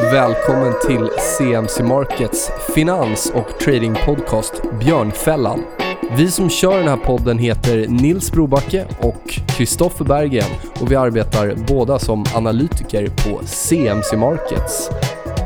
Välkommen till CMC Markets finans och tradingpodcast Björnfällan. Vi som kör den här podden heter Nils Brobacke och Kristoffer Berggren och vi arbetar båda som analytiker på CMC Markets.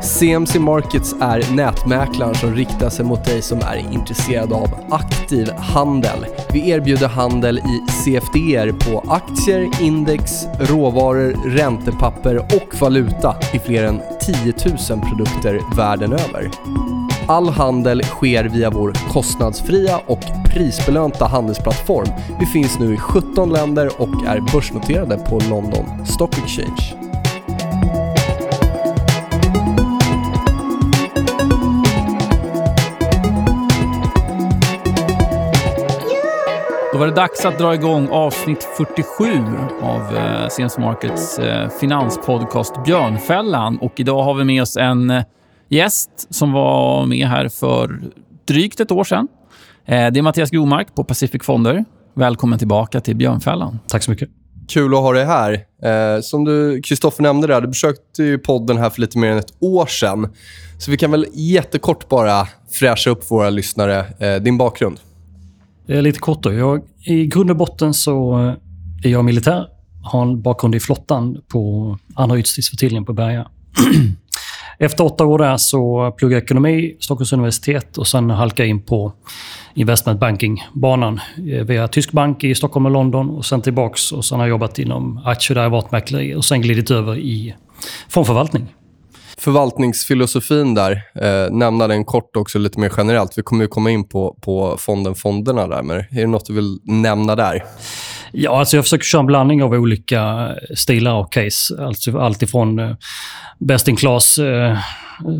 CMC Markets är nätmäklaren som riktar sig mot dig som är intresserad av aktiv handel. Vi erbjuder handel i CFDer på aktier, index, råvaror, räntepapper och valuta i fler än 10 000 produkter världen över. All handel sker via vår kostnadsfria och prisbelönta handelsplattform. Vi finns nu i 17 länder och är börsnoterade på London Stock Exchange. Då var det dags att dra igång avsnitt 47 av eh, CMC Markets eh, finanspodcast Björnfällan. Och idag har vi med oss en eh, gäst som var med här för drygt ett år sedan. Eh, det är Mattias Gromark på Pacific Fonder. Välkommen tillbaka till Björnfällan. Tack så mycket. Kul att ha dig här. Eh, som du, Kristoffer nämnde, där, du besökte ju podden här för lite mer än ett år sedan. Så vi kan väl jättekort bara fräscha upp våra lyssnare. Eh, din bakgrund? Lite kort då. Jag, I grund och botten så eh, är jag militär. Har en bakgrund i flottan på andra ytstridsflottiljen på Berga. Efter åtta år där så pluggade jag ekonomi Stockholms universitet och sen halkade jag in på investment banking-banan eh, via Tysk bank i Stockholm och London och sen tillbaks och sen har jag jobbat inom aktie varit derivatmäkleri och sen glidit över i fondförvaltning. Förvaltningsfilosofin där, eh, nämna den kort också lite mer generellt. Vi kommer ju komma in på, på fonden fonderna där, men är det något du vill nämna där? Ja, alltså jag försöker köra en blandning av olika eh, stilar och case. Alltså allt ifrån eh, best in class, eh,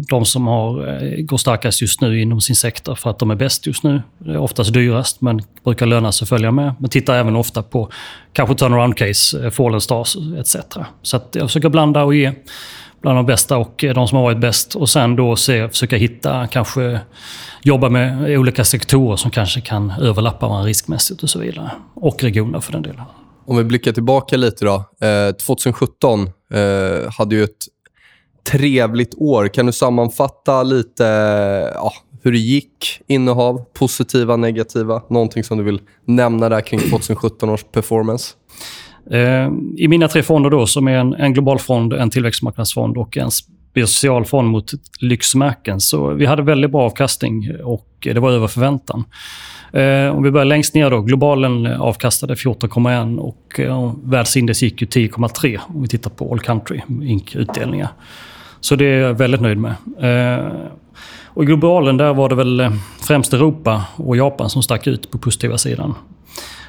de som har, eh, går starkast just nu inom sin sektor för att de är bäst just nu. Det är oftast dyrast, men brukar löna sig att följa med. Men tittar även ofta på kanske turnaround case, eh, fallen stars etc. Så att jag försöker blanda och ge bland de bästa och de som har varit bäst. Och sen då se, försöka hitta, kanske jobba med olika sektorer som kanske kan överlappa varandra riskmässigt och så vidare. Och regioner för den delen. Om vi blickar tillbaka lite då. Eh, 2017 eh, hade ju ett trevligt år. Kan du sammanfatta lite ja, hur det gick? Innehav, positiva, negativa? Någonting som du vill nämna där kring 2017 års performance? Eh, I mina tre fonder då, som är en, en global fond, en tillväxtmarknadsfond och en specialfond mot lyxmärken. Så vi hade väldigt bra avkastning och det var över förväntan. Eh, om vi börjar längst ner då. Globalen avkastade 14,1 och eh, världsindex gick 10,3 om vi tittar på All country-utdelningar. Så det är jag väldigt nöjd med. Eh, och I globalen där var det väl eh, främst Europa och Japan som stack ut på positiva sidan.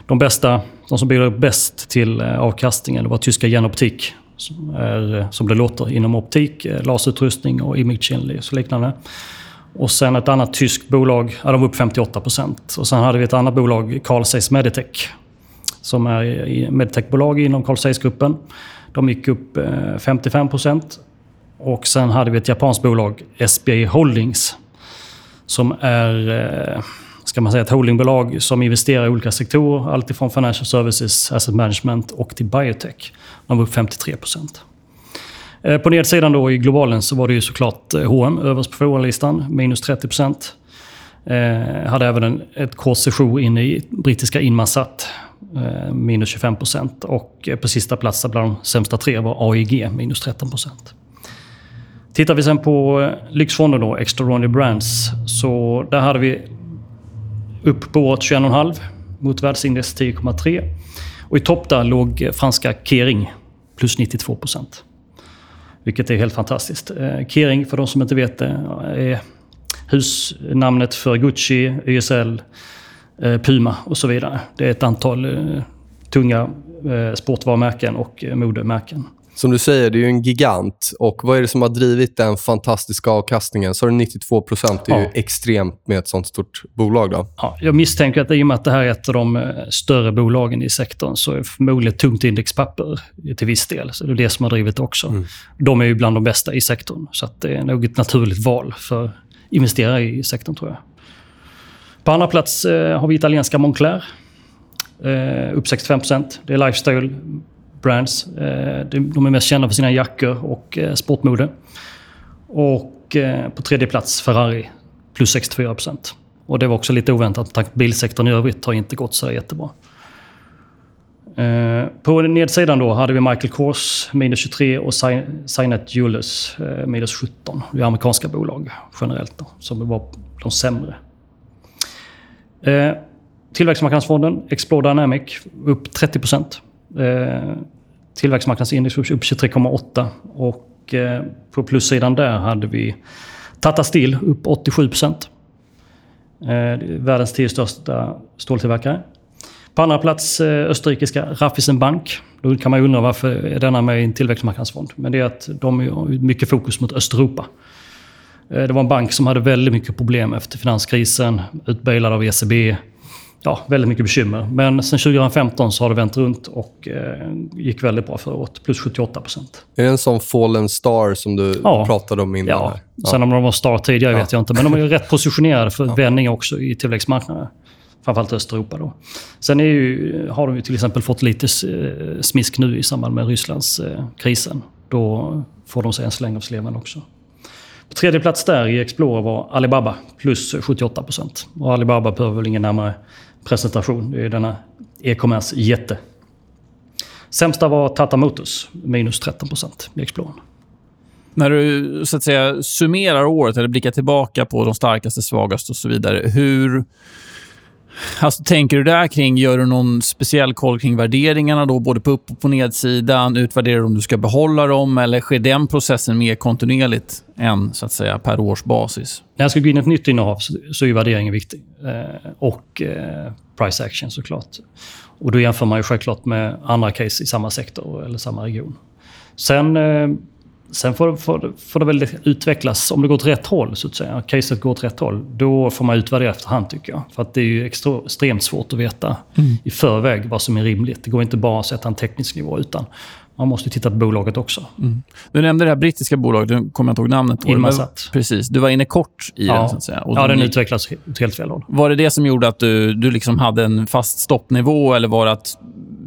De bästa, de som bidrog bäst till eh, avkastningen det var tyska Genoptik. som, är, eh, som det låter inom optik, eh, laserutrustning och image och liknande. Och sen ett annat tyskt bolag, ja, de var upp 58% Och sen hade vi ett annat bolag, Carl Zeiss Meditech, som är medtechbolag inom Carl Zeiss-gruppen. De gick upp 55% Och sen hade vi ett japanskt bolag, SBA Holdings, som är ska man säga, ett holdingbolag som investerar i olika sektorer. Alltifrån financial services, asset management och till biotech. De var upp 53 procent. Eh, på nedsidan då i globalen så var det ju såklart H&M överst på förlorarlistan, minus 30 eh, hade även en, ett kort session inne i brittiska Inmarsat, eh, minus 25 procent. Och eh, på sista plats bland de sämsta tre var AIG, minus 13 procent. Tittar vi sen på lyxfonder då, Extraordinary Brands, så där hade vi upp på året 21,5 mot världsindex 10,3. Och i topp där låg franska Kering plus 92 procent. Vilket är helt fantastiskt. Eh, Kering, för de som inte vet det, är husnamnet för Gucci, YSL, eh, Puma och så vidare. Det är ett antal eh, tunga sportvarumärken och modemärken. Som du säger, det är ju en gigant. Och Vad är det som har drivit den fantastiska avkastningen? Så är det 92 procent. Det är ja. extremt med ett sånt stort bolag. Då. Ja, jag misstänker att i och med att det här är ett av de eh, större bolagen i sektorn så är det förmodligen tungt indexpapper till viss del. Så det är det som har drivit det också. Mm. De är ju bland de bästa i sektorn. Så det är nog ett naturligt val för investerare i sektorn, tror jag. På andra plats eh, har vi italienska Moncler. Eh, upp 65% Det är lifestyle brands. Eh, de är mest kända för sina jackor och eh, sportmode. Och eh, på tredje plats Ferrari, plus 64 procent. Och det var också lite oväntat, tack bilsektorn i övrigt har inte gått så jättebra. På nedsidan då hade vi Michael Kors minus 23 och Signet Jules minus 17. Det är amerikanska bolag generellt då, som var de sämre. Tillväxtmarknadsfonden Explore Dynamic upp 30 procent. Eh, tillväxtmarknadsindex upp 23,8 och eh, på plussidan där hade vi Tata Steel upp 87 procent. Eh, världens tio största ståltillverkare. På andra plats österrikiska Raiffeisen Bank. Då kan man ju undra varför är denna med i en tillväxtmarknadsfond. Men det är att de har mycket fokus mot Östeuropa. Det var en bank som hade väldigt mycket problem efter finanskrisen, utbailad av ECB. Ja, väldigt mycket bekymmer. Men sen 2015 så har det vänt runt och eh, gick väldigt bra förra året. Plus 78 procent. Är det en sån fallen star som du ja. pratade om innan? Ja. ja. Sen om de var star tidigare ja. vet jag inte. Men de är rätt positionerade för ja. vändning också i tillväxtmarknader framförallt Östeuropa. Då. Sen är ju, har de ju till exempel fått lite eh, smisk nu i samband med Rysslands eh, krisen. Då får de sig en släng av sleven också. På tredje plats där i Explorer var Alibaba, plus 78 procent. Och Alibaba behöver väl ingen närmare presentation. Det är denna e-commerce-jätte. Sämsta var Tata Motors, minus 13 procent i Explorer. När du så att säga, summerar året eller blickar tillbaka på de starkaste, svagaste och så vidare. Hur Alltså, tänker du där kring, gör du någon speciell koll kring värderingarna då, både på upp och på nedsidan? Utvärderar du om du ska behålla dem eller sker den processen mer kontinuerligt än så att säga per årsbasis? När jag ska gå in i ett nytt innehav så är värderingen viktig. Eh, och eh, price action såklart. Och då jämför man ju självklart med andra case i samma sektor eller samma region. Sen eh, Sen får, får, får det väl utvecklas, om det går åt rätt håll, så att säga. Caset går åt rätt håll. Då får man utvärdera efterhand, tycker jag. För att det är ju extremt svårt att veta mm. i förväg vad som är rimligt. Det går inte bara att sätta en teknisk nivå, utan man måste titta på bolaget också. Mm. Du nämnde det här brittiska bolaget, nu kommer jag inte ihåg namnet. Inmarsat. Precis. Du var inne kort i ja. den, så att säga. Och ja, den utvecklas åt helt fel håll. Var det det som gjorde att du, du liksom hade en fast stoppnivå eller var det att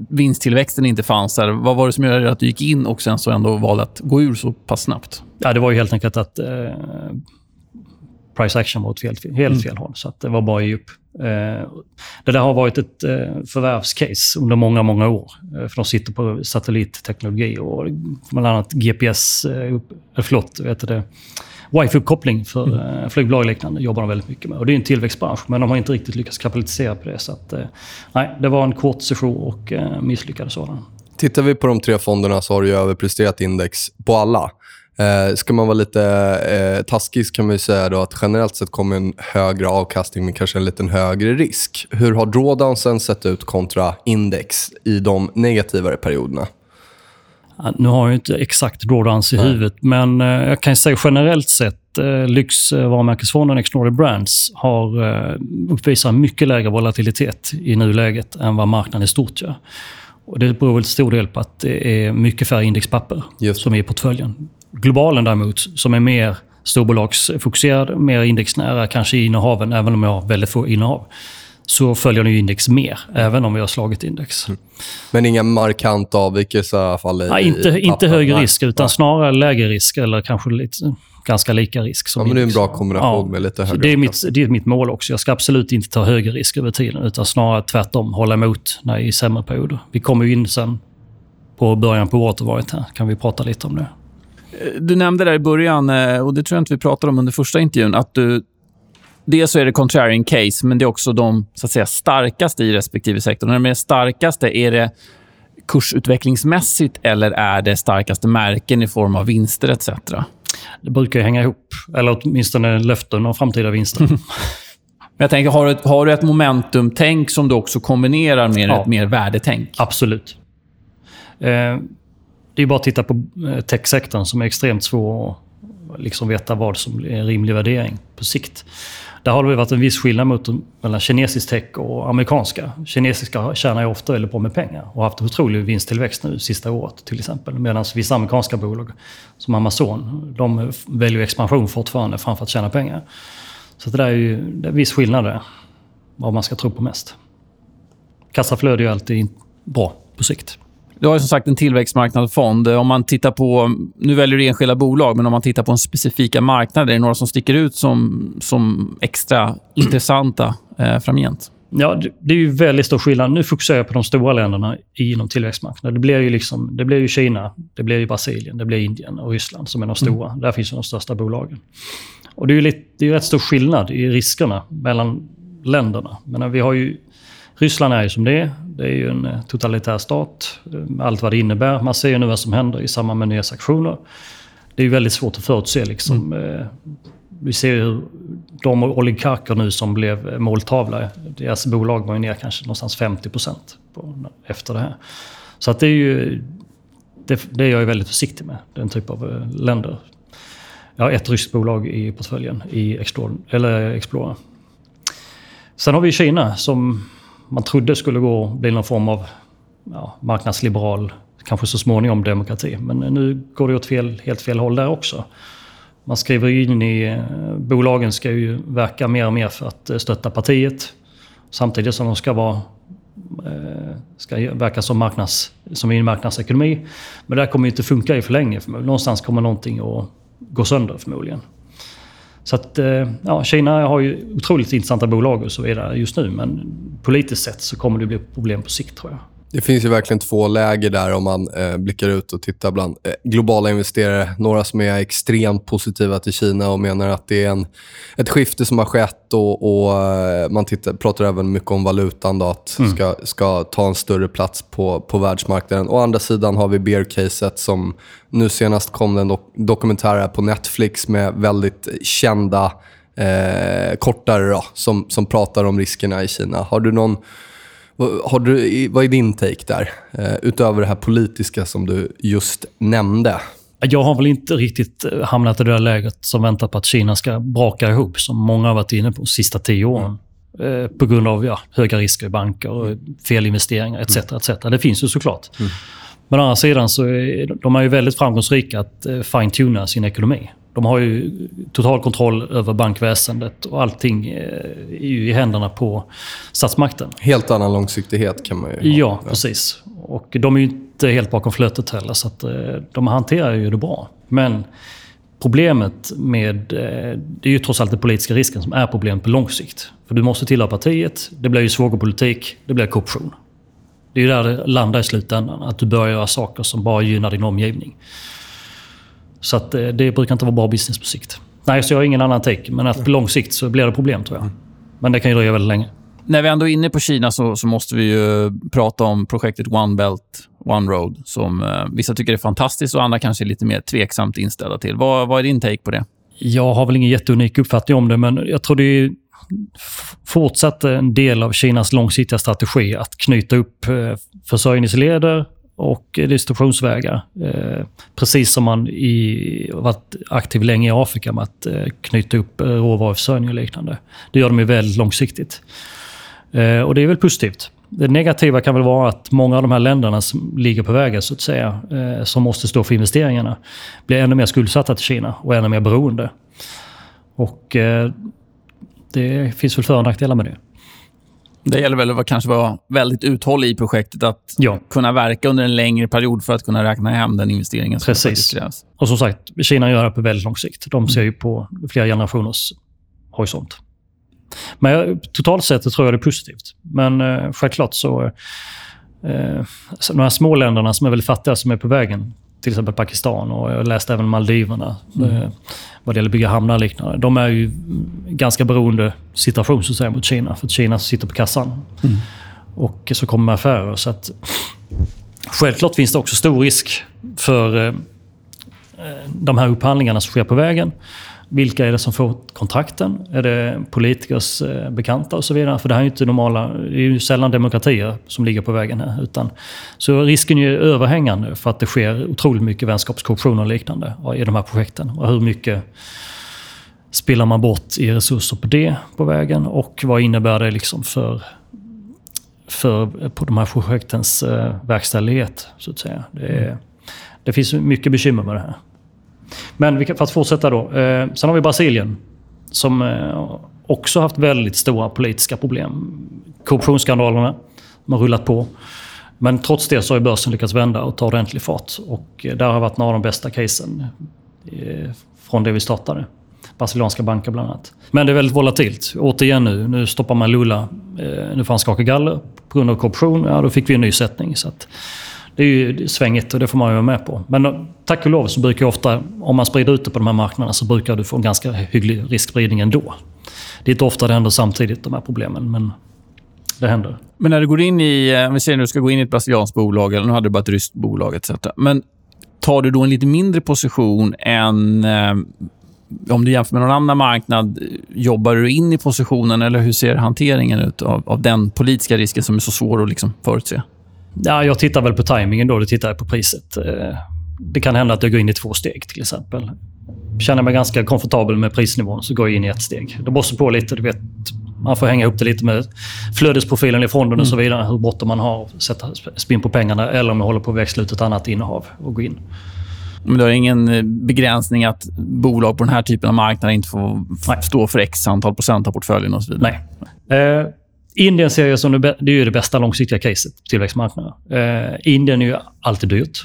vinsttillväxten inte fanns där? Vad var det som gjorde att du gick in och sen så ändå valde att gå ur så pass snabbt? Ja, det var ju helt enkelt att eh, price action var åt fel, helt mm. fel håll. Så det var bara i upp. Eh, det där har varit ett eh, förvärvscase under många, många år. Eh, för de sitter på satellitteknologi och bland annat GPS, förlåt, vet det, wifi-uppkoppling för mm. Flygbolag och liknande jobbar de väldigt mycket med. Och det är en tillväxtbransch, men de har inte riktigt lyckats kapitalisera på det. Så att, nej, det var en kort session och misslyckad sådan. Tittar vi på de tre fonderna så har du överpresterat index på alla. Eh, ska man vara lite eh, taskig kan man säga då att generellt sett kommer en högre avkastning med kanske en liten högre risk. Hur har drawdownsen sett ut kontra index i de negativare perioderna? Nu har jag inte exakt drawdowns i Nej. huvudet, men eh, jag kan säga generellt sett eh, lyxvarumärkesfonden Extraordinary Brands har eh, uppvisar mycket lägre volatilitet i nuläget än vad marknaden i stort gör. Och det beror till stor del på att det är mycket färre indexpapper Just. som är i portföljen. Globalen däremot, som är mer storbolagsfokuserad, mer indexnära kanske i innehaven, även om jag har väldigt få innehav så följer den index mer, även om vi har slagit index. Mm. Men inga markanta avvikelser i alla fall? I, Nej, inte, inte högre risk, utan Nej. snarare lägre risk eller kanske lite, ganska lika risk. Som ja, men det är en bra kombination ja, med lite högre det är, mitt, det är mitt mål också. Jag ska absolut inte ta högre risk över tiden, utan snarare tvärtom hålla emot när i sämre perioder. Vi kommer ju in sen på början på året varit här. kan vi prata lite om det. Du nämnde där i början, eh, och det tror jag inte vi pratade om under första intervjun, att du dels så är det contrarian case, men det är också de så att säga, starkaste i respektive sektor. När de är starkaste, är det kursutvecklingsmässigt eller är det starkaste märken i form av vinster etc? Det brukar hänga ihop, eller åtminstone löften om framtida vinster. Jag tänker, har du ett, har du ett momentum-tänk som du också kombinerar med ja. ett mer värdetänk? Absolut. Eh, det är bara att titta på eh, techsektorn som är extremt svår att liksom veta vad som är en rimlig värdering på sikt. Där har det varit en viss skillnad mot, mellan kinesisk tech och amerikanska. Kinesiska tjänar ju ofta väldigt bra med pengar och har haft otrolig vinsttillväxt nu sista året till exempel. Medan vissa amerikanska bolag, som Amazon, de väljer expansion fortfarande framför att tjäna pengar. Så det där är ju det är en viss skillnad där, vad man ska tro på mest. Kassaflöde är ju alltid bra på sikt. Du har ju som sagt en tillväxtmarknadsfond. Om man tittar på, nu väljer du enskilda bolag, men om man tittar på en specifika marknad, är det några som sticker ut som, som extra intressanta eh, framgent? Ja, det är ju väldigt stor skillnad. Nu fokuserar jag på de stora länderna inom tillväxtmarknaden. Det blir ju, liksom, det blir ju Kina, det blir ju Brasilien, det blir Indien och Ryssland som är de stora. Mm. Där finns de största bolagen. Och det är ju lite, det är rätt stor skillnad i riskerna mellan länderna. Men vi har ju, Ryssland är ju som det är. Det är ju en eh, totalitär stat med allt vad det innebär. Man ser ju nu vad som händer i samband med nya sanktioner. Det är ju väldigt svårt att förutse. Liksom. Mm. Eh, vi ser hur de oligarker nu som blev måltavla, deras bolag var ju ner kanske någonstans 50 procent efter det här. Så att det är ju... Det, det är jag väldigt försiktig med, den typ av eh, länder. Jag har ett ryskt bolag i portföljen, i Explorer. Eller Explorer. Sen har vi Kina som man trodde skulle gå bli någon form av ja, marknadsliberal, kanske så småningom demokrati. Men eh, nu går det åt fel, helt fel håll där också. Man skriver in i... Eh, bolagen ska ju verka mer och mer för att eh, stötta partiet. Samtidigt som de ska vara ska verka som, marknads, som i en marknadsekonomi. Men det här kommer ju inte funka i förlängningen. Någonstans kommer någonting att gå sönder förmodligen. Så att, eh, ja, Kina har ju otroligt intressanta bolag och så vidare just nu. Men politiskt sett så kommer det bli problem på sikt tror jag. Det finns ju verkligen två läger där om man eh, blickar ut och tittar bland eh, globala investerare. Några som är extremt positiva till Kina och menar att det är en, ett skifte som har skett. och, och eh, Man tittar, pratar även mycket om valutan, då, att mm. ska, ska ta en större plats på, på världsmarknaden. Å andra sidan har vi bear-caset som nu senast kom det en dok dokumentär på Netflix med väldigt kända eh, kortare då, som, som pratar om riskerna i Kina. Har du någon har du, vad är din take där? Eh, utöver det här politiska som du just nämnde. Jag har väl inte riktigt eh, hamnat i det där läget som väntar på att Kina ska braka ihop, som många har varit inne på de sista tio åren. Mm. Eh, på grund av ja, höga risker i banker, och felinvesteringar etc. Mm. etc. Det finns ju såklart. Mm. Men å andra sidan så är de är ju väldigt framgångsrika att fine-tuna sin ekonomi. De har ju total kontroll över bankväsendet och allting eh, är ju i händerna på statsmakten. Helt annan långsiktighet kan man ju ha. Ja, precis. Och de är ju inte helt bakom flötet heller, så att eh, de hanterar ju det bra. Men problemet med... Eh, det är ju trots allt den politiska risken som är problemet på lång sikt. För du måste tillhöra partiet, det blir ju svågerpolitik, det blir korruption. Det är ju där det landar i slutändan. Att du börjar göra saker som bara gynnar din omgivning. Så att eh, det brukar inte vara bra business på sikt. Nej, så jag har ingen annan take. Men att på lång sikt så blir det problem tror jag. Men det kan ju dröja väldigt länge. När vi ändå är inne på Kina så, så måste vi ju prata om projektet One Belt, One Road som eh, vissa tycker är fantastiskt och andra kanske är lite mer tveksamt inställda till. Vad, vad är din take på det? Jag har väl ingen jätteunik uppfattning om det, men jag tror det är fortsatt en del av Kinas långsiktiga strategi att knyta upp eh, försörjningsleder och distributionsvägar. Eh, precis som man i, varit aktiv länge i Afrika med att eh, knyta upp eh, råvaruförsörjning och liknande. Det gör de ju väldigt långsiktigt. Eh, och det är väl positivt. Det negativa kan väl vara att många av de här länderna som ligger på vägen, så att säga, eh, som måste stå för investeringarna, blir ännu mer skuldsatta till Kina och ännu mer beroende. Och eh, det finns väl för och nackdelar med det. Det gäller väl att kanske vara väldigt uthållig i projektet. Att ja. kunna verka under en längre period för att kunna räkna hem den investeringen som Precis. krävs. Och som sagt, Kina gör det på väldigt lång sikt. De ser ju på flera generationers horisont. Men totalt sett tror jag det är positivt. Men eh, självklart så... Eh, de här små länderna som är väldigt fattiga, som är på vägen till exempel Pakistan och jag läste även Maldiverna. Mm. Eh, vad det gäller att bygga hamnar och liknande. De är ju ganska beroende situation så att säga, mot Kina. För att Kina sitter på kassan. Mm. Och så kommer med affärer. Så att, självklart finns det också stor risk för eh, de här upphandlingarna som sker på vägen. Vilka är det som får kontrakten? Är det politikers eh, bekanta och så vidare? För det här är ju inte normala, det är ju sällan demokratier som ligger på vägen här. Utan, så risken är ju överhängande för att det sker otroligt mycket vänskapskorruption och liknande i de här projekten. Och hur mycket spillar man bort i resurser på det på vägen? Och vad innebär det liksom för, för på de här projektens eh, verkställighet? Så att säga. Det, är, det finns mycket bekymmer med det här. Men för att fortsätta då. Eh, sen har vi Brasilien. Som eh, också haft väldigt stora politiska problem. Korruptionsskandalerna. De har rullat på. Men trots det så har börsen lyckats vända och ta ordentlig fart. Och eh, där har varit några av de bästa casen eh, från det vi startade. Brasilianska banker bland annat. Men det är väldigt volatilt. Återigen nu, nu stoppar man Lula. Eh, nu får han skaka galler på grund av korruption. Ja, då fick vi en ny sättning. Så det är ju svängigt och det får man ju vara med på. Men eh, tack och lov så brukar jag ofta, om man sprider ut det på de här marknaderna, så brukar du få en ganska hygglig riskspridning ändå. Det är inte ofta det händer samtidigt, de här problemen. Men det händer. Men när du går in i, eh, om vi säger att du ska gå in i ett brasilianskt bolag, eller nu hade du bara ett ryskt bolag etc. Men tar du då en lite mindre position än eh, om du jämför med någon annan marknad, jobbar du in i positionen eller hur ser hanteringen ut av, av den politiska risken som är så svår att liksom förutse? Ja, jag tittar väl på tajmingen då. Då tittar jag på priset. Eh, det kan hända att jag går in i två steg till exempel. Känner mig ganska komfortabel med prisnivån så går jag in i ett steg. Det måste på lite. Du vet, man får hänga ihop det lite med flödesprofilen i fonden och så mm. vidare. Hur bråttom man har att sätta spinn på pengarna eller om man håller på att växla ut ett annat innehav och gå in. Men du har ingen eh, begränsning att bolag på den här typen av marknader inte får Nej. stå för x antal procent av portföljen och så vidare? Nej. Eh, Indien ser jag som det, det, är det bästa långsiktiga caset på tillväxtmarknaden. Eh, Indien är ju alltid dyrt.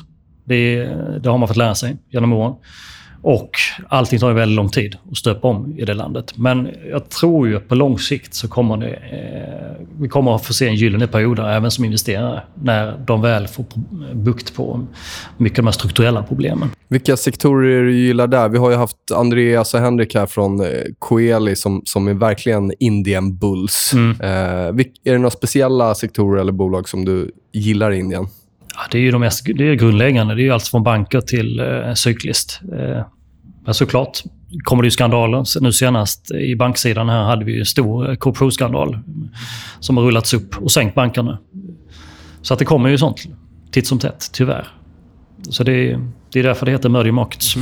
Det, det, har man fått lära sig genom åren. Och allting tar ju väldigt lång tid att stöpa om i det landet. Men jag tror ju att på lång sikt så kommer det, eh, vi kommer att få se en gyllene period även som investerare. När de väl får bukt på mycket av de här strukturella problemen. Vilka sektorer du gillar där? Vi har ju haft Andreas och Henrik här från eh, Coeli som, som är verkligen Indien Bulls. Mm. Eh, är det några speciella sektorer eller bolag som du gillar i Indien? Ja, det är ju de mest det är grundläggande. Det är allt från banker till eh, cyklist. Eh, men såklart kommer det ju skandaler. Nu senast i banksidan här hade vi en stor eh, korruptionsskandal som har rullats upp och sänkt bankerna. Så att det kommer ju sånt titt som tätt, tyvärr. Så det är, det är därför det heter Murdy Markets.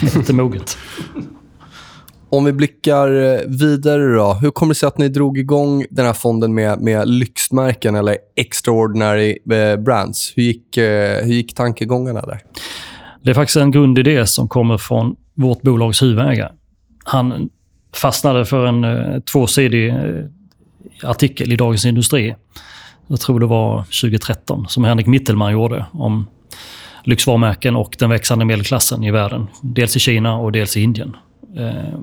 det är inte moget. Om vi blickar eh, vidare då. Hur kommer det sig att ni drog igång den här fonden med, med lyxmärken eller extraordinary eh, brands? Hur gick, eh, hur gick tankegångarna där? Det är faktiskt en grundidé som kommer från vårt bolags huvudägare. Han fastnade för en tvåsidig artikel i Dagens Industri. Jag tror det var 2013, som Henrik Mittelman gjorde om lyxvarumärken och den växande medelklassen i världen. Dels i Kina och dels i Indien eh,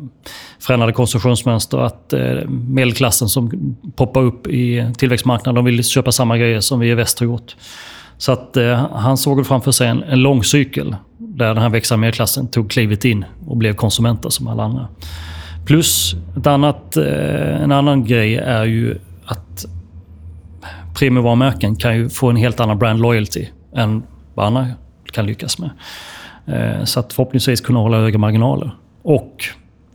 förändrade konsumtionsmönster. Att eh, medelklassen som poppar upp i tillväxtmarknaden, de vill köpa samma grejer som vi i väst har gjort. Så att eh, han såg framför sig en, en lång cykel där den här växande medelklassen tog klivet in och blev konsumenter som alla andra. Plus ett annat, eh, en annan grej är ju att premiumvarumärken kan ju få en helt annan brand loyalty än vad andra kan lyckas med. Eh, så att förhoppningsvis kunna hålla höga marginaler och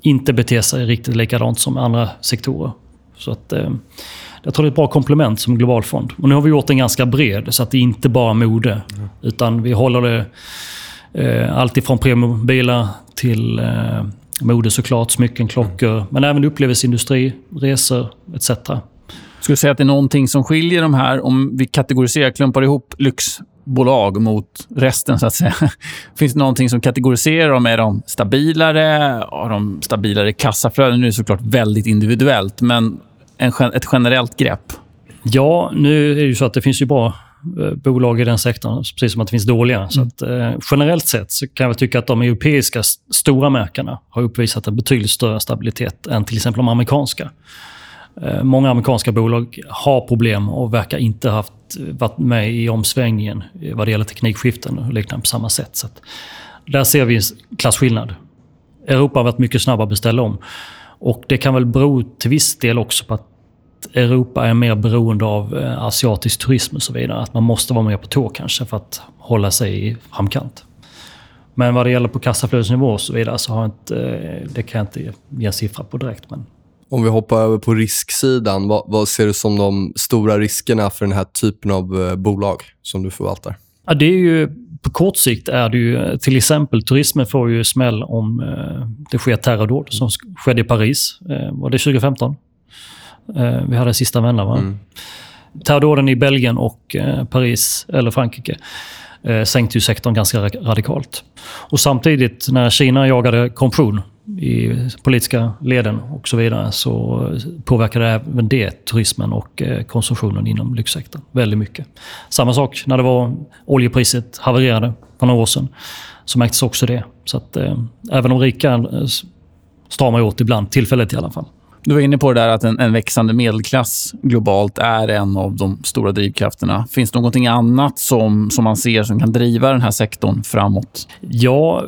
inte bete sig riktigt likadant som andra sektorer. Så att, eh, jag tror det är ett bra komplement som global fond. Och nu har vi gjort den ganska bred, så att det är inte bara mode. Mm. Utan vi håller det eh, alltifrån premiumbilar till eh, mode såklart, smycken, klockor. Mm. Men även upplevelseindustri, resor etc. Skulle du säga att det är någonting som skiljer de här, om vi kategoriserar, klumpar ihop lyx bolag mot resten, så att säga. Finns det någonting som kategoriserar dem? Är de stabilare? Har de stabilare kassaflöden? Nu är det såklart väldigt individuellt, men en, ett generellt grepp? Ja, nu är det ju så att det finns ju bra eh, bolag i den sektorn, precis som att det finns dåliga. Mm. Så att, eh, generellt sett så kan jag tycka att de europeiska stora märkena har uppvisat en betydligt större stabilitet än till exempel de amerikanska. Eh, många amerikanska bolag har problem och verkar inte ha varit med i omsvängningen vad det gäller teknikskiften och liknande på samma sätt. Så där ser vi en klasskillnad. Europa har varit mycket snabbare att beställa om. Och Det kan väl bero till viss del också på att Europa är mer beroende av eh, asiatisk turism och så vidare. Att man måste vara mer på tå kanske för att hålla sig i framkant. Men vad det gäller på kassaflödesnivå och så vidare så har inte, eh, det kan jag inte ge en siffra på direkt. Men om vi hoppar över på risksidan, vad, vad, ser du som de stora riskerna för den här typen av eh, bolag som du förvaltar? Ja, det är ju, på kort sikt är det ju till exempel turismen får ju smäll om eh, det sker terrordåd som skedde i Paris. Eh, var det 2015? Eh, vi hade sista vändan, va? Mm. Terrordåden i Belgien och eh, Paris, eller Frankrike, eh, sänkte ju sektorn ganska radikalt. Och samtidigt, när Kina jagade korruption i politiska leden och så vidare så påverkar det även det turismen och eh, konsumtionen inom lyxsektorn väldigt mycket. Samma sak när det var oljepriset havererade för några år sedan. Så märktes också det. Så att eh, även de rika eh, stramar åt ibland, tillfälligt i alla fall. Du var inne på det där att en, en, växande medelklass globalt är en av de stora drivkrafterna. Finns det någonting annat som, som man ser som kan driva den här sektorn framåt? Ja,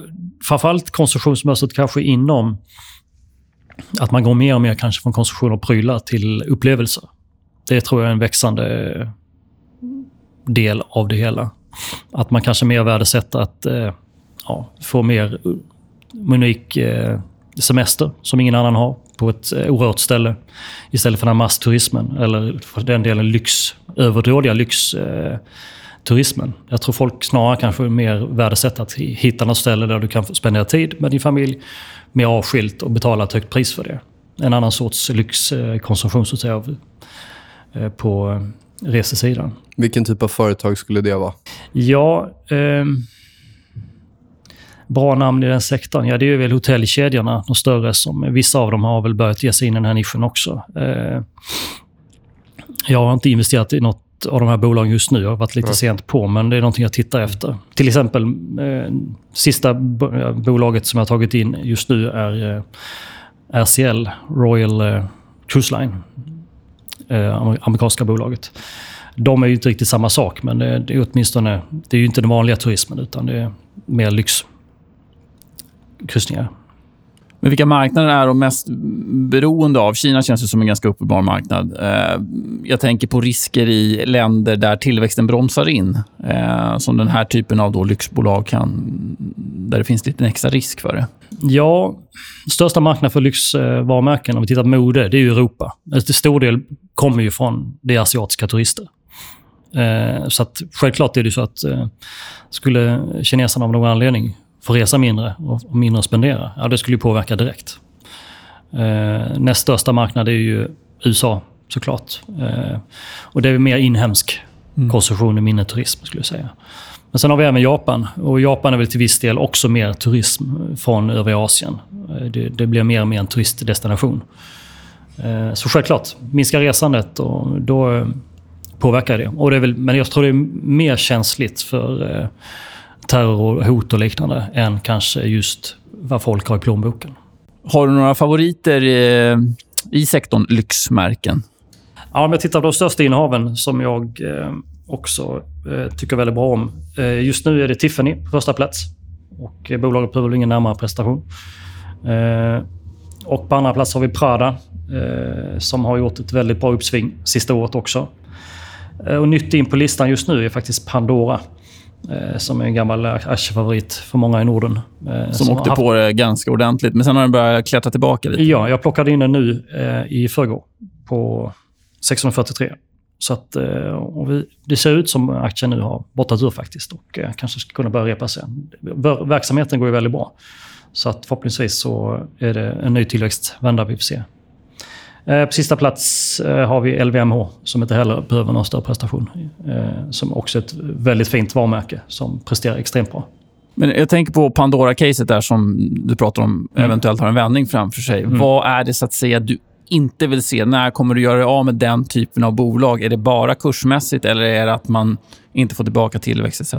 framförallt konsumtionsmönstret kanske inom att man går mer och mer kanske från konsumtion av prylar till upplevelser. Det tror jag är en växande del av det hela. Att man kanske mer värdesätter att eh, ja, få mer unik eh, semester som ingen annan har på ett eh, orört ställe. Istället för den här massturismen eller för den delen lyx, överdådiga lyxturismen. Jag tror folk snarare kanske mer värdesätter att hitta något ställe där du kan spendera tid med din familj mer avskilt och betala ett högt pris för det. En annan sorts lyxkonsumtion så att säga, på resesidan. Vilken typ av företag skulle det vara? Ja, eh, bra namn i den sektorn? Ja, det är väl hotellkedjorna, de större. som Vissa av dem har väl börjat ge sig in i den här nischen också. Eh, jag har inte investerat i något av de här bolagen just nu. Jag har varit lite mm. sent på, men det är någonting jag tittar efter. Till exempel, eh, sista bolaget som jag har tagit in just nu är eh, RCL, Royal eh, Cruise Line. Eh, amerikanska bolaget. De är ju inte riktigt samma sak, men det, det är åtminstone... Det är ju inte den vanliga turismen, utan det är mer lyx kryssningar. Men vilka marknader är de mest beroende av? Kina känns ju som en ganska uppenbar marknad. Eh, jag tänker på risker i länder där tillväxten bromsar in. Eh, som den här typen av då lyxbolag kan... Där det finns lite extra risk för det. Ja, största marknaden för lyxvarumärken, om vi tittar på mode, det är Europa. Alltså, till stor del kommer ju från det asiatiska turister. Eh, så att självklart är det så att skulle kineserna av någon anledning får resa mindre och mindre att spendera, ja, det skulle ju påverka direkt. Eh, näst största marknad är ju USA såklart. Eh, och det är mer inhemsk mm. konsumtion och mindre turism skulle jag säga. Men sen har vi även Japan. Och Japan är väl till viss del också mer turism från övriga Asien. Eh, det, det, blir mer och mer en turistdestination. Eh, så självklart, minskar resandet och då eh, påverkar det. Och det är väl, men jag tror det är mer känsligt för eh, terror, hot och liknande än kanske just vad folk har i plånboken. Har du några favoriter i, i sektorn lyxmärken? Ja, om jag tittar på de största innehaven som jag eh, också eh, tycker väldigt bra om. Eh, just nu är det Tiffany på första plats. Och eh, bolaget behöver ingen närmare prestation. Eh, och på andra plats har vi Prada eh, som har gjort ett väldigt bra uppsving sista året också. och nytt in på listan just nu är faktiskt Pandora Eh, som är en gammal aktiefavorit för många i Norden. Eh, som, som åkte haft... på det ganska ordentligt, men sen har den börjat klättra tillbaka lite. Ja, jag plockade in den nu eh, i förrgår på 643. Så att, vi, det ser ut som aktien nu har bottat ur faktiskt och kanske ska kunna börja repa sig. Verksamheten går ju väldigt bra. Så att förhoppningsvis så är det en ny tillväxtvända vi får se. Eh, på sista plats eh, har vi LVMH som inte heller behöver någon större prestation. Eh, som också är ett väldigt fint varumärke som presterar extremt bra. Men jag tänker på Pandora-caset där som du pratar om mm. eventuellt har en vändning framför sig. Mm. Vad är det så att säga du inte vill se? När kommer du göra dig av med den typen av bolag? Är det bara kursmässigt eller är det att man inte får tillbaka tillväxt etc?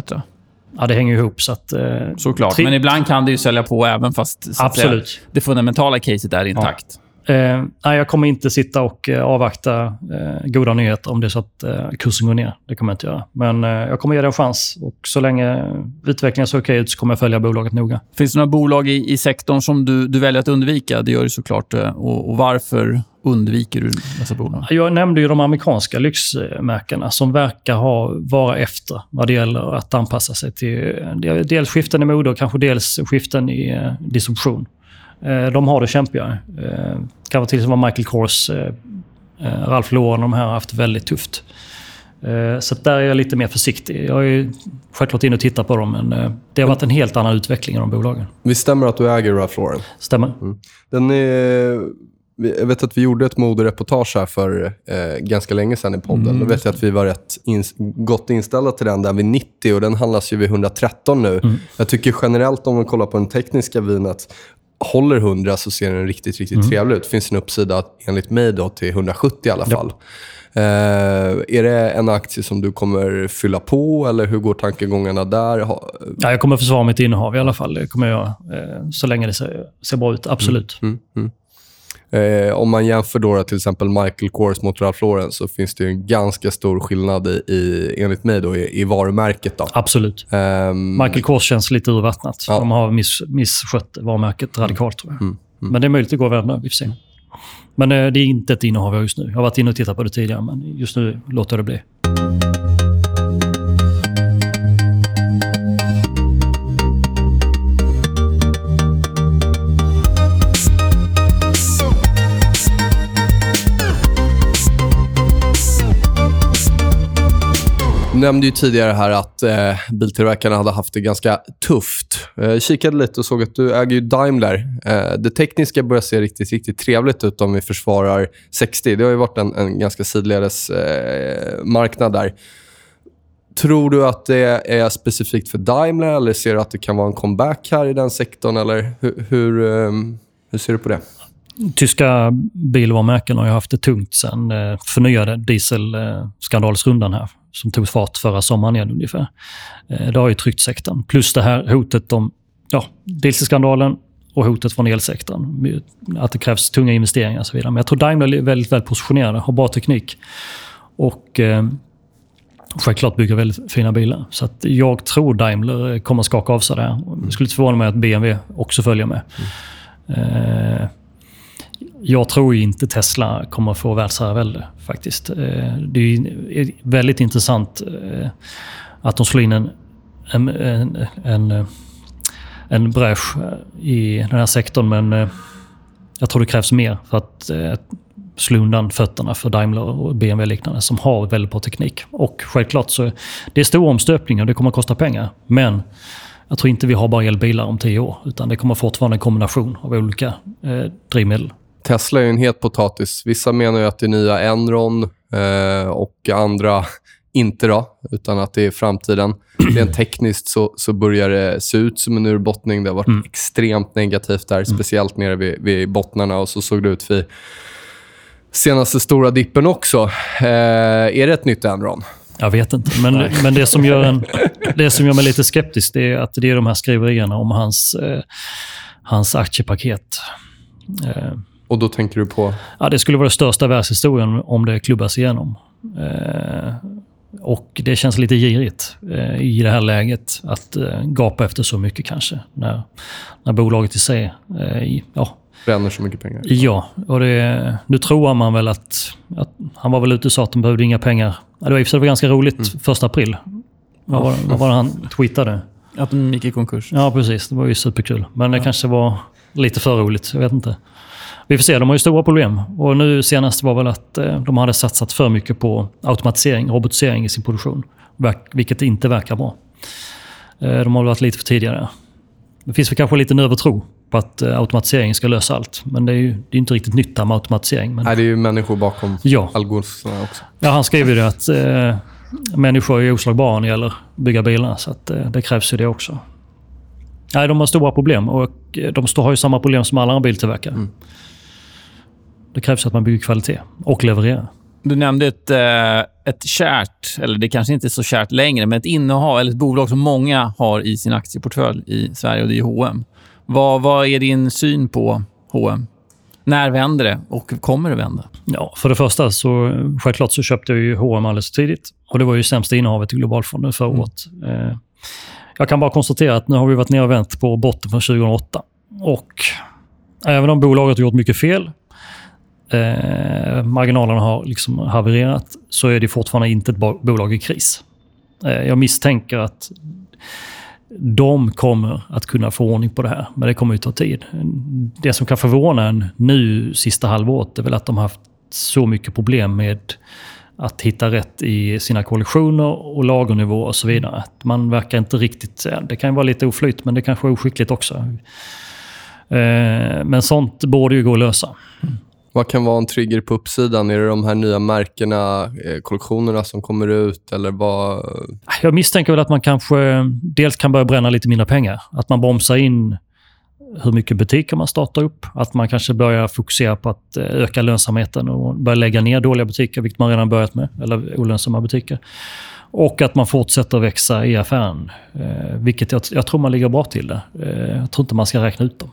Ja, det hänger ihop. Så att, eh, Såklart. Men ibland kan det ju sälja på även fast Absolut. Säga, det fundamentala caset är intakt. Ja. Eh, nej, jag kommer inte sitta och eh, avvakta eh, goda nyheter om det är så att eh, kursen går ner. Det kommer jag inte göra. Men eh, jag kommer ge det en chans. Och så länge utvecklingen ser okej ut så kommer jag följa bolaget noga. Finns det några bolag i, i sektorn som du, du väljer att undvika? Det gör du såklart. Eh, och, och varför undviker du dessa bolag? Jag nämnde ju de amerikanska lyxmärkena som verkar ha, vara efter vad det gäller att anpassa sig till dels skiften i mode och kanske dels skiften i distribution. Eh, de har det kämpigare. Eh, kan vara till exempel Michael Kors, eh, Ralph Lauren, de här har haft väldigt tufft. Så där är jag lite mer försiktig. Jag är självklart inne och tittar på dem, men det har varit en helt annan utveckling i de bolagen. Visst stämmer att du äger Ralph Lauren? Stämmer. Mm. Den är, jag vet att vi gjorde ett modereportage här för eh, ganska länge sedan i podden. Mm. Då vet jag att vi var rätt in, gott inställda till den där vid 90 och den handlas ju vid 113 nu. Mm. Jag tycker generellt om man kollar på den tekniska vinet håller 100 så ser den riktigt, riktigt Mm. trevlig ut. Finns en uppsida enligt mig då till 170 i alla Ja. fall. Eh, är det en aktie som du kommer fylla på eller hur går tankegångarna där? Ha, Ja, jag kommer försvara mitt innehav i alla fall. Det kommer jag eh, så länge det ser, ser bra ut. Absolut. mm, mm. Eh, om man jämför då till exempel Michael Kors mot Ralph Lauren så finns det en ganska stor skillnad i, i enligt mig, då, i, i varumärket. Då. Absolut. Ehm, Michael Kors känns lite urvattnat. Ja. De har miss, misskött varumärket radikalt, tror jag. Mm, Men det är möjligt att det går att vända. Vi får se. Men eh, det är inte ett innehav jag just nu. Jag har varit inne och tittat på det tidigare, men just nu låter jag det bli. Nämnde ju tidigare här att eh, biltillverkarna hade haft det ganska tufft. Eh, kikade lite och såg att du äger ju Daimler. Eh, det tekniska börjar se riktigt, riktigt trevligt ut om vi försvarar 60. Det har ju varit en, en ganska sidledes eh, marknad där. Tror du att det är specifikt för Daimler eller ser du att det kan vara en comeback här i den sektorn? Eller hur, hur, hur ser du på det? Tyska bilvarumärken har ju haft det tungt sen eh, förnyade dieselskandalsrundan här, som tog fart förra sommaren igen ungefär. Eh, det har ju tryckt sektorn. Plus det här hotet om ja, dieselskandalen och hotet från elsektorn. Att det krävs tunga investeringar och så vidare. Men jag tror Daimler är väldigt väl positionerade, har bra teknik. Och eh, självklart bygger väldigt fina bilar. Så att jag tror Daimler eh, kommer skaka av sig det här. Det skulle inte förvåna mig att BMW också följer med. Eh, jag tror ju inte Tesla kommer få världsherravälde faktiskt. Eh, det är väldigt intressant eh, att de slår in en, en, en, en, eh, bräsch i den här sektorn. Men jag tror det krävs mer för att slå undan fötterna för Daimler och BMW liknande som har väldigt bra teknik. Och självklart så det är stora omstöpningar och det kommer att kosta pengar. Men jag tror inte vi har bara elbilar om tio år. Utan det kommer fortfarande en kombination av olika eh, drivmedel. Tesla är en het potatis. Vissa menar att det är nya Enron eh, och andra inte då, utan att det är framtiden. Rent tekniskt så, så börjar det se ut som en urbottning. Det har varit Mm. extremt negativt där, speciellt nere vid, vid bottnarna och så såg det ut vid senaste stora dippen också. Eh, är det ett nytt Enron? Jag vet inte. Men, men det, som gör en, det som gör mig lite skeptisk det är att det är de här skriverierna om hans, eh, hans aktiepaket. Eh, Och då tänker du på... ja, det skulle vara den största världshistorien om det klubbas igenom. Eh, och Det känns lite girigt eh, i det här läget att eh, gapa efter så mycket kanske. När, när bolaget i sig eh, i- ja, bränner så mycket pengar. Ja, och det, nu tror man väl att, att... Han var väl ute och sa att de behövde inga pengar. Ja, det var i och för sig ganska roligt första april. Vad var, vad var det han tweetade? Att de gick i konkurs. Ja, precis. Det var ju superkul. Men det kanske var lite för roligt. Jag vet inte. Vi får se. De har ju stora problem. Och nu senast var väl att eh, de hade satsat för mycket på automatisering, robotisering i sin produktion. Vilket inte verkar bra. Eh, De har varit lite för tidigare. Det finns väl kanske lite en övertro på att eh, automatisering ska lösa allt. Men det är ju det är inte riktigt nytta med automatisering. Men, Nej, det är ju människor bakom ja. algoritmerna också. ja, han skrev ju det att eh, människor är oslagbara när det gäller att bygga bilar. Så att, eh, det krävs ju det också. Nej, de har stora problem och de har ju samma problem som alla andra biltillverkare. Mm. Det krävs att man bygger kvalitet och levererar. Du nämnde ett, eh, ett kärt, eller det kanske inte är så kärt längre, men ett innehav eller ett bolag som många har i sin aktieportfölj i Sverige och det är H&M. Vad, vad är din syn på H&M? När vänder det och kommer det vända? Ja, för det första så självklart så köpte jag ju H&M alldeles tidigt. Och det var ju sämsta innehavet i globalfonden förra året. Eh, jag kan bara konstatera att nu har vi varit ner och vänt på botten från 2008. Och även om bolaget har gjort mycket fel, eh, marginalerna har liksom havererat, så är det fortfarande inte ett bolag i kris. Eh, jag misstänker att de kommer att kunna få ordning på det här, men det kommer ju ta tid. Det som kan förvåna en nu sista halvåret är väl att de har haft så mycket problem med att hitta rätt i sina kollektioner och lagernivå och så vidare. Att man verkar inte riktigt... Det kan ju vara lite oflyt, men det kanske är oskickligt också. Eh, men sånt borde ju gå att lösa. Vad kan vara en trigger på uppsidan? Är det de här nya märkena, eh, kollektionerna som kommer ut? Eller vad... Jag misstänker väl att man kanske dels kan börja bränna lite mindre pengar. Att man bromsar in hur mycket butiker man startar upp. Att man kanske börjar fokusera på att eh, öka lönsamheten och börja lägga ner dåliga butiker, vilket man redan börjat med, eller olönsamma butiker. Och att man fortsätter växa i affären, eh, vilket jag, jag, tror man ligger bra till det. Jag tror inte man ska räkna ut dem,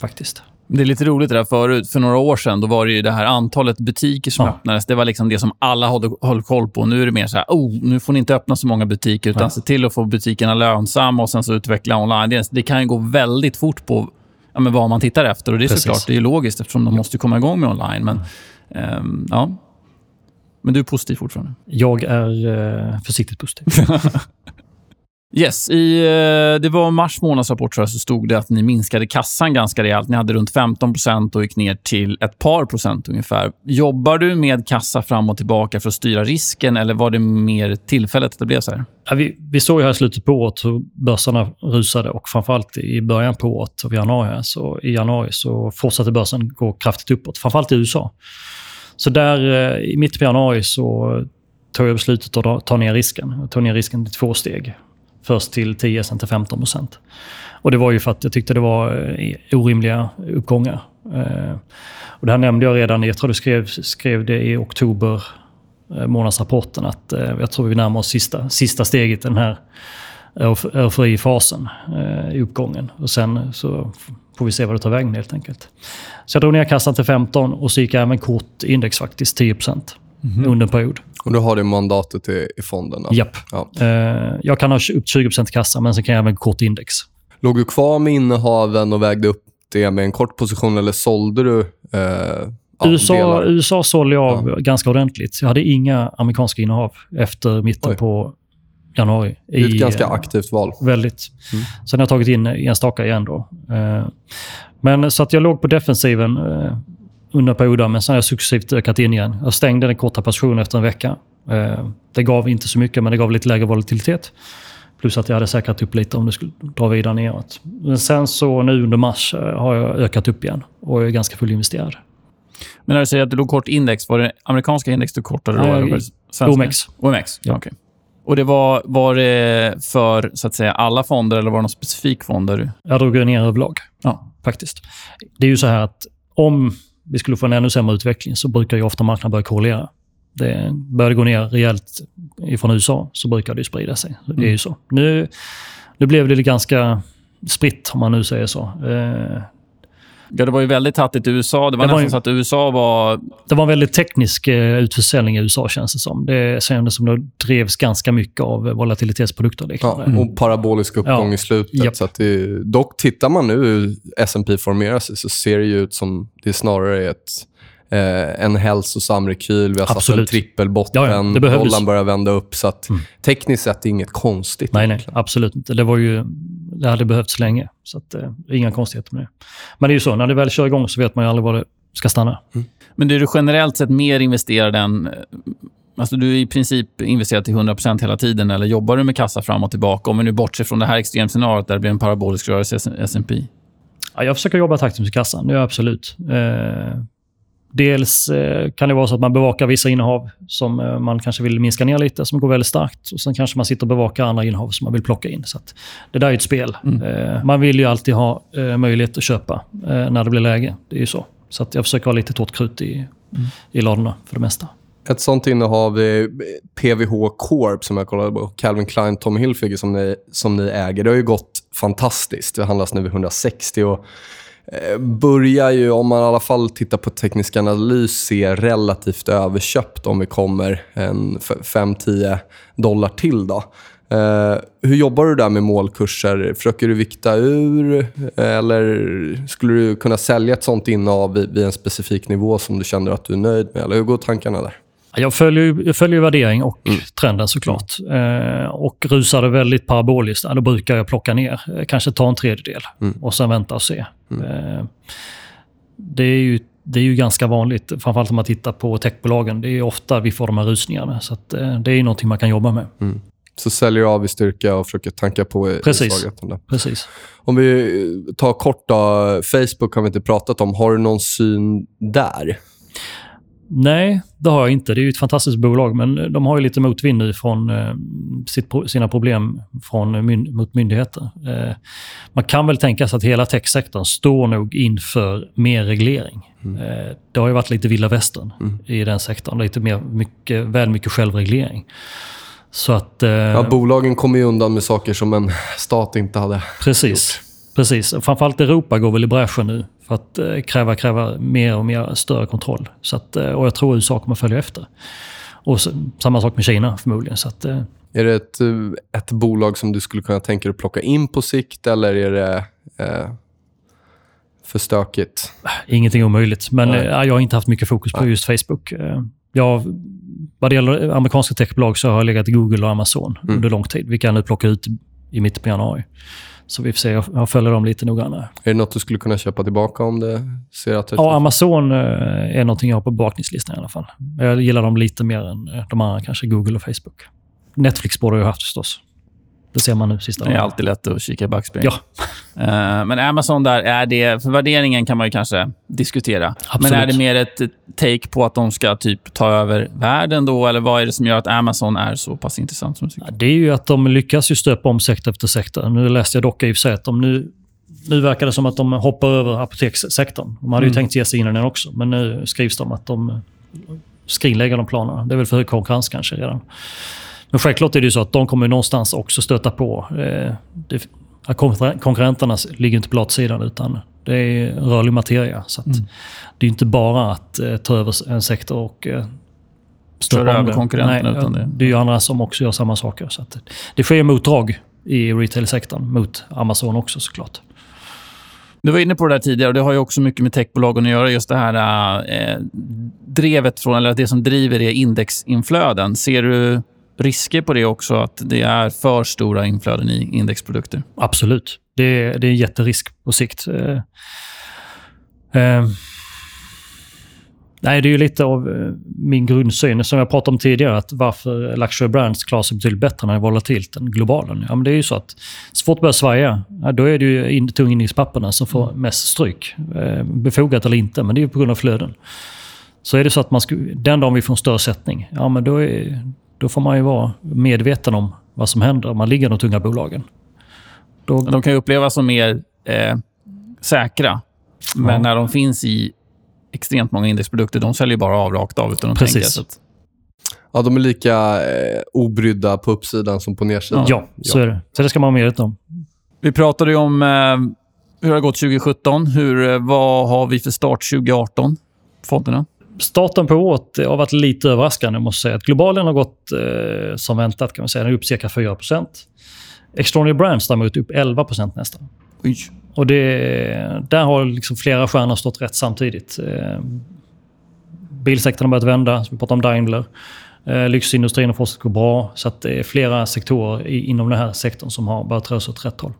faktiskt. Det är lite roligt det där förut. För några år sedan då var det ju det här antalet butiker som ja. öppnades. Det var liksom det som alla höll, koll på. Nu är det mer så här, oh, nu får ni inte öppna så många butiker, utan ja. se till att få butikerna lönsamma och sen så utveckla online. Det, det kan ju gå väldigt fort på ja, men vad man tittar efter. Och Det är Precis. såklart det är logiskt eftersom de måste komma igång med online. Men, um, ja. men du är positiv fortfarande? Jag är uh, försiktigt positiv. Yes, i, eh, det var mars månadsrapport så stod det att ni minskade kassan ganska rejält. Ni hade runt 15% och gick ner till ett par procent ungefär. Jobbar du med kassa fram och tillbaka för att styra risken eller var det mer tillfälligt att det blev så här? Ja, vi, vi såg här i slutet på året hur börserna rusade och framförallt i början på året, av januari, så i januari så fortsatte börsen gå kraftigt uppåt, framförallt i USA. Så där eh, i mitten på januari så tog jag beslutet att ta ner risken. Jag tog ner risken i två steg. Först till 10, sen till 15 procent. Och det var ju för att jag tyckte det var eh, orimliga uppgångar. Eh, och det här nämnde jag redan, jag tror du skrev, skrev det i oktober eh, månadsrapporten, att jag tror vi närmar oss sista, sista steget i den här euforifasen i uppgången. Och sen så får vi se vad det tar vägen helt enkelt. Så jag drog ner kassan till 15 och så gick jag även kort index faktiskt, 10 mm. under en period. Och du har det mandatet i, i fonden? Japp. Ja. Uh, jag kan ha upp 20 i kassa, men sen kan jag även kort index. Låg du kvar med innehaven och vägde upp det med en kort position eller sålde du ja, USA, USA sålde jag av ja. ganska ordentligt. Jag hade inga amerikanska innehav efter mitten Oj. på januari. Det är ett i, ganska aktivt val. Väldigt. Mm. Sen har jag tagit in enstaka igen. Då. Uh, men så att jag låg på defensiven under perioder, men sen har jag successivt ökat in igen. Jag stängde den korta positionen efter en vecka. Eh, det gav inte så mycket, men det gav lite lägre volatilitet. Plus att jag hade säkrat upp lite om det skulle dra vidare neråt. Men sen så nu under mars eh, har jag ökat upp igen och är ganska fullinvesterad. Men när du säger att du låg kort index, var det amerikanska index du kortade? Då, Nej, OMX. OMX, ja. Okay. Och det var, var det för så att säga, alla fonder eller var det någon specifik fond? Där du... Jag drog ner överlag, ja. faktiskt. Det är ju så här att om vi skulle få en ännu sämre utveckling så brukar ju ofta marknaden börja korrelera. Det börjar det gå ner rejält ifrån USA så brukar det sprida sig. Det är ju mm. så. Nu, nu blev det ganska spritt, om man nu säger så. Eh, Ja, det var ju väldigt hattigt i USA. Det var det nästan var så att USA var... Det var en väldigt teknisk eh, utförsäljning i USA, känns det som. Det kändes som det drevs ganska mycket av volatilitetsprodukter. Ja, och parabolisk uppgång ja. i slutet. Yep. Så att det, dock, tittar man nu hur S&P formerar sig så ser det ju ut som det snarare är ett eh, en hälsosam rekyl. Vi har Absolut. satt en trippelbotten. Ja, ja, Dollarn börjar vända upp. Så att, mm. tekniskt sett är det inget konstigt. Nej, nej, absolut inte. Det, var ju, det hade behövts länge. Så att, eh, inga konstigheter med det. Men det är ju så, när det väl kör igång så vet man ju aldrig var det ska stanna. Mm. Men är du generellt sett mer investerad än... Alltså du är i princip investerad till 100% hela tiden eller jobbar du med kassa fram och tillbaka? Om vi nu bortser från det här extremscenariot där det blir en parabolisk rörelse S&P. Ja, jag försöker jobba taktiskt med kassan, det gör jag absolut. Eh, Dels eh, kan det vara så att man bevakar vissa innehav som eh, man kanske vill minska ner lite, som går väldigt starkt. Och Sen kanske man sitter och bevakar andra innehav som man vill plocka in. Så det där är ett spel. Mm. Eh, man vill ju alltid ha möjlighet att köpa när det blir läge. Det är ju så. Så att jag försöker ha lite torrt krut i, mm. i ladorna för det mesta. Ett sånt innehav är PVH Corp som jag kollade på. Calvin Klein, Tommy Hilfiger som ni, som ni äger. Det har ju gått fantastiskt. Det handlas nu vid 160 och Eh, börjar ju, om man i alla fall tittar på teknisk analys, se relativt överköpt om vi kommer en 5-10 dollar till. Då. Eh, hur jobbar du där med målkurser? Försöker du vikta ur eller skulle du kunna sälja ett sånt innehav vid, vid en specifik nivå som du känner att du är nöjd med? Eller hur går tankarna där? Jag följer, jag följer värdering och mm. trenden såklart. Eh, och rusar det väldigt paraboliskt, då brukar jag plocka ner. Eh, kanske ta en tredjedel mm. och sen vänta och se. Mm. Eh, det, är ju, det är ju ganska vanligt, framförallt om man tittar på techbolagen. Det är ofta vi får de här rusningarna. Så att, eh, det är någonting man kan jobba med. Mm. Så säljer du av i styrka och försöker tanka på i, Precis. i svagheten. Precis. Om vi tar kort då. Facebook har vi inte pratat om. Har du någon syn där? Nej, det har jag inte. Det är ju ett fantastiskt bolag, men de har ju lite motvind nu från eh, sina problem från myn, mot myndigheter. Eh, man kan väl tänka sig att hela techsektorn står nog inför mer reglering. Mm. Eh, det har ju varit lite vilda västern mm. i den sektorn. Lite mer, mycket, väl mycket självreglering. Så att, eh, ja, bolagen kommer ju undan med saker som en stat inte hade Precis. Gjort. Precis. Framförallt Europa går väl i bräschen nu för att eh, kräva, kräva mer och mer större kontroll. Så att, eh, och jag tror USA kommer följa efter. Och så, samma sak med Kina förmodligen. Så att, eh, är det ett, ett bolag som du skulle kunna tänka dig att plocka in på sikt eller är det eh, för stökigt? Ingenting omöjligt, men eh, jag har inte haft mycket fokus på just Facebook. Jag, vad det gäller amerikanska techbolag så har jag legat i Google och Amazon mm. under lång tid, vilka jag nu plockar ut i mitten på januari. Så vi får se. Jag följer dem lite noggrannare. Är det något du skulle kunna köpa tillbaka om det ser att det Ja, Amazon eh, är någonting jag har på bevakningslistan i alla fall. Jag gillar dem lite mer än eh, de andra, kanske Google och Facebook. Netflix borde jag haft förstås. Det ser man nu sista Det är alltid lätt att kika i backspegeln. Ja. Uh, men Amazon där, är det, för värderingen kan man ju kanske diskutera. Absolut. Men är det mer ett take på att de ska typ ta över världen då? Eller vad är det som gör att Amazon är så pass intressant som tycker? Det är ju att de lyckas ju stöpa om sektor efter sektor. Nu läste jag dock i och för sig att de nu nu verkar det som att de hoppar över apotekssektorn. De hade mm. ju tänkt ge sig in i den också, men nu skrivs det om att de skrinlägger de planerna. Det är väl för hög konkurrens kanske redan. Men självklart är det ju så att de kommer någonstans också stöta på... Eh, det, konkurrenterna ligger inte på latsidan utan det är rörlig materia. Så mm. Det är inte bara att eh, ta över en sektor och eh, stöpa över konkurrenterna. Nej, utan det. det är ju andra som också gör samma saker. Så att, det sker motdrag i retail-sektorn mot Amazon också såklart. Du var inne på det där tidigare och det har ju också mycket med techbolagen att göra. Just det här eh, drevet från, eller det som driver är indexinflöden. Ser du risker på det också, att det är för stora inflöden i indexprodukter? Absolut. Det är, det är en jätterisk på sikt. Eh, eh, nej, det är ju lite av eh, min grundsyn, som jag pratade om tidigare, att varför luxury brands klarar sig betydligt bättre när det är volatilt än globalen. Ja, men det är ju så att så fort det börjar svaja, ja, då är det ju in, tunginningspapperna som får mest stryk. Eh, befogat eller inte, men det är ju på grund av flöden. Så är det så att man skulle, den dagen vi får en större sättning, ja men då är, då får man ju vara medveten om vad som händer om man ligger i de tunga bolagen. Då... De kan ju upplevas som mer eh, säkra. Men ja. när de finns i extremt många indexprodukter, de säljer bara av rakt av utan att Precis. tänka. Att... Ja, de är lika eh, obrydda på uppsidan som på nedsidan. Ja, ja, så är det. Så det ska man vara medveten om. Vi pratade ju om eh, hur det har gått 2017. Hur, eh, vad har vi för start 2018? Fonderna? Starten på året har varit lite överraskande, måste säga. Globalen har gått eh, som väntat, kan man säga. Den är upp cirka 4% Extraordinary Brands däremot upp 11 nästan. Oj. Och det, där har liksom flera stjärnor stått rätt samtidigt. Eh, bilsektorn har börjat vända, vi pratar om Daimler. Eh, lyxindustrin har fortsatt gå bra. Så att det är flera sektorer i, inom den här sektorn som har börjat röra sig åt rätt håll.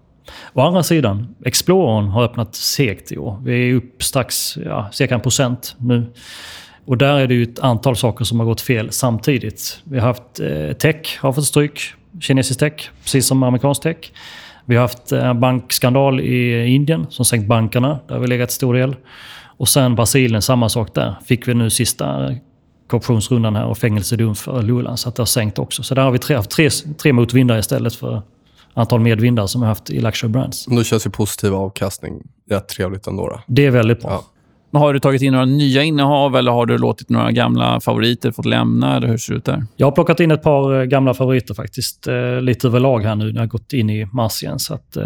Å andra sidan, Explorern har öppnat segt i år. Vi är upp strax, ja, cirka en procent nu. Och där är det ju ett antal saker som har gått fel samtidigt. Vi har haft eh, tech, har fått stryk. Kinesisk tech, precis som amerikansk tech. Vi har haft en eh, bankskandal i Indien som sänkt bankerna. Där har vi legat stor del. Och sen Brasilien, samma sak där. Fick vi nu sista korruptionsrundan här och fängelsedom för Lula. Så att det har sänkt också. Så där har vi tre, tre, tre motvindar istället för antal medvindar som vi har haft i Luxury Brands. Då känns ju positiv avkastning rätt trevligt ändå. Då. Det är väldigt bra. Ja. Men har du tagit in några nya innehav eller har du låtit några gamla favoriter fått lämna? Eller hur ser det ut där? Jag har plockat in ett par eh, gamla favoriter faktiskt. Eh, lite överlag här nu när jag gått in i mars igen. Så att, eh,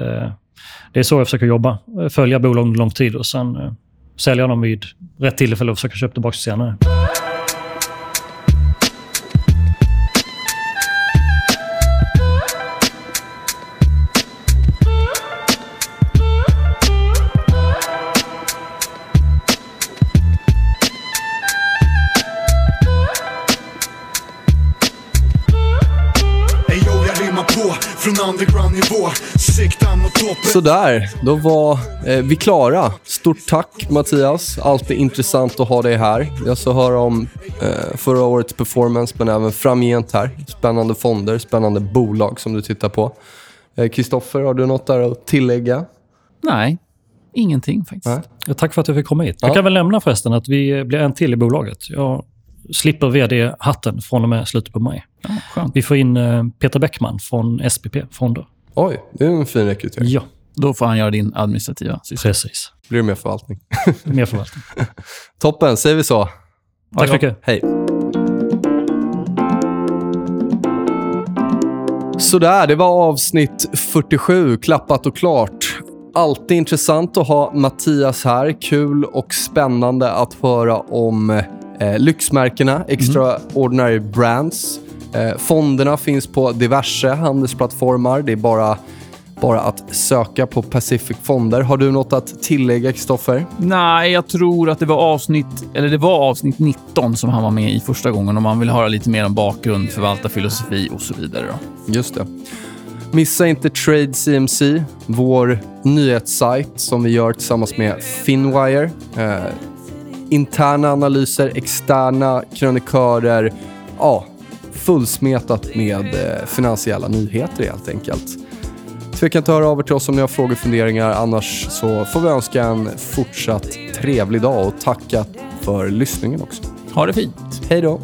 det är så jag försöker jobba. Eh, följa bolag under lång tid och sen eh, sälja dem vid rätt tillfälle och försöka köpa tillbaka senare. Sådär, då var eh, vi klara. Stort tack Mattias. Alltid intressant att ha dig här. Jag ska höra om eh, förra årets performance, men även framgent här. Spännande fonder, spännande bolag som du tittar på. Kristoffer, eh, har du något där att tillägga? Nej. Ingenting faktiskt. Nej. Ja, tack för att jag fick komma hit. Ja. Jag kan väl nämna förresten att vi blir en till i bolaget. Jag slipper vd-hatten från och med slutet på maj. Ja, skönt. Vi får in eh, Peter Bäckman från SPP Fonder. Oj, det är en fin rekrytering. Ja, Då får han göra din administrativa sysselsättning. precis. Blir det mer förvaltning. Mer förvaltning. Toppen, säger vi så. Tack så mycket. Hej. Sådär, det var avsnitt 47, klappat och klart. Alltid intressant att ha Mattias här. Kul och spännande att höra om eh, lyxmärkena, Extraordinary Brands. Eh, fonderna finns på diverse handelsplattformar. Det är bara, bara att söka på Pacific Fonder. Har du något att tillägga, Kristoffer? Nej, jag tror att det var avsnitt, eller det var avsnitt 19 som han var med i första gången om man vill höra lite mer om bakgrund, förvaltarfilosofi och så vidare. Då. Just det. Missa inte Trade CMC, vår nyhetssajt som vi gör tillsammans med Finwire. Eh, interna analyser, externa krönikörer. Ja, fullsmetat med eh, finansiella nyheter helt enkelt. Tveka inte att höra av er till oss om ni har frågor och funderingar. Annars så får vi önska en fortsatt trevlig dag och tacka för lyssningen också. Ha det fint. Hej då!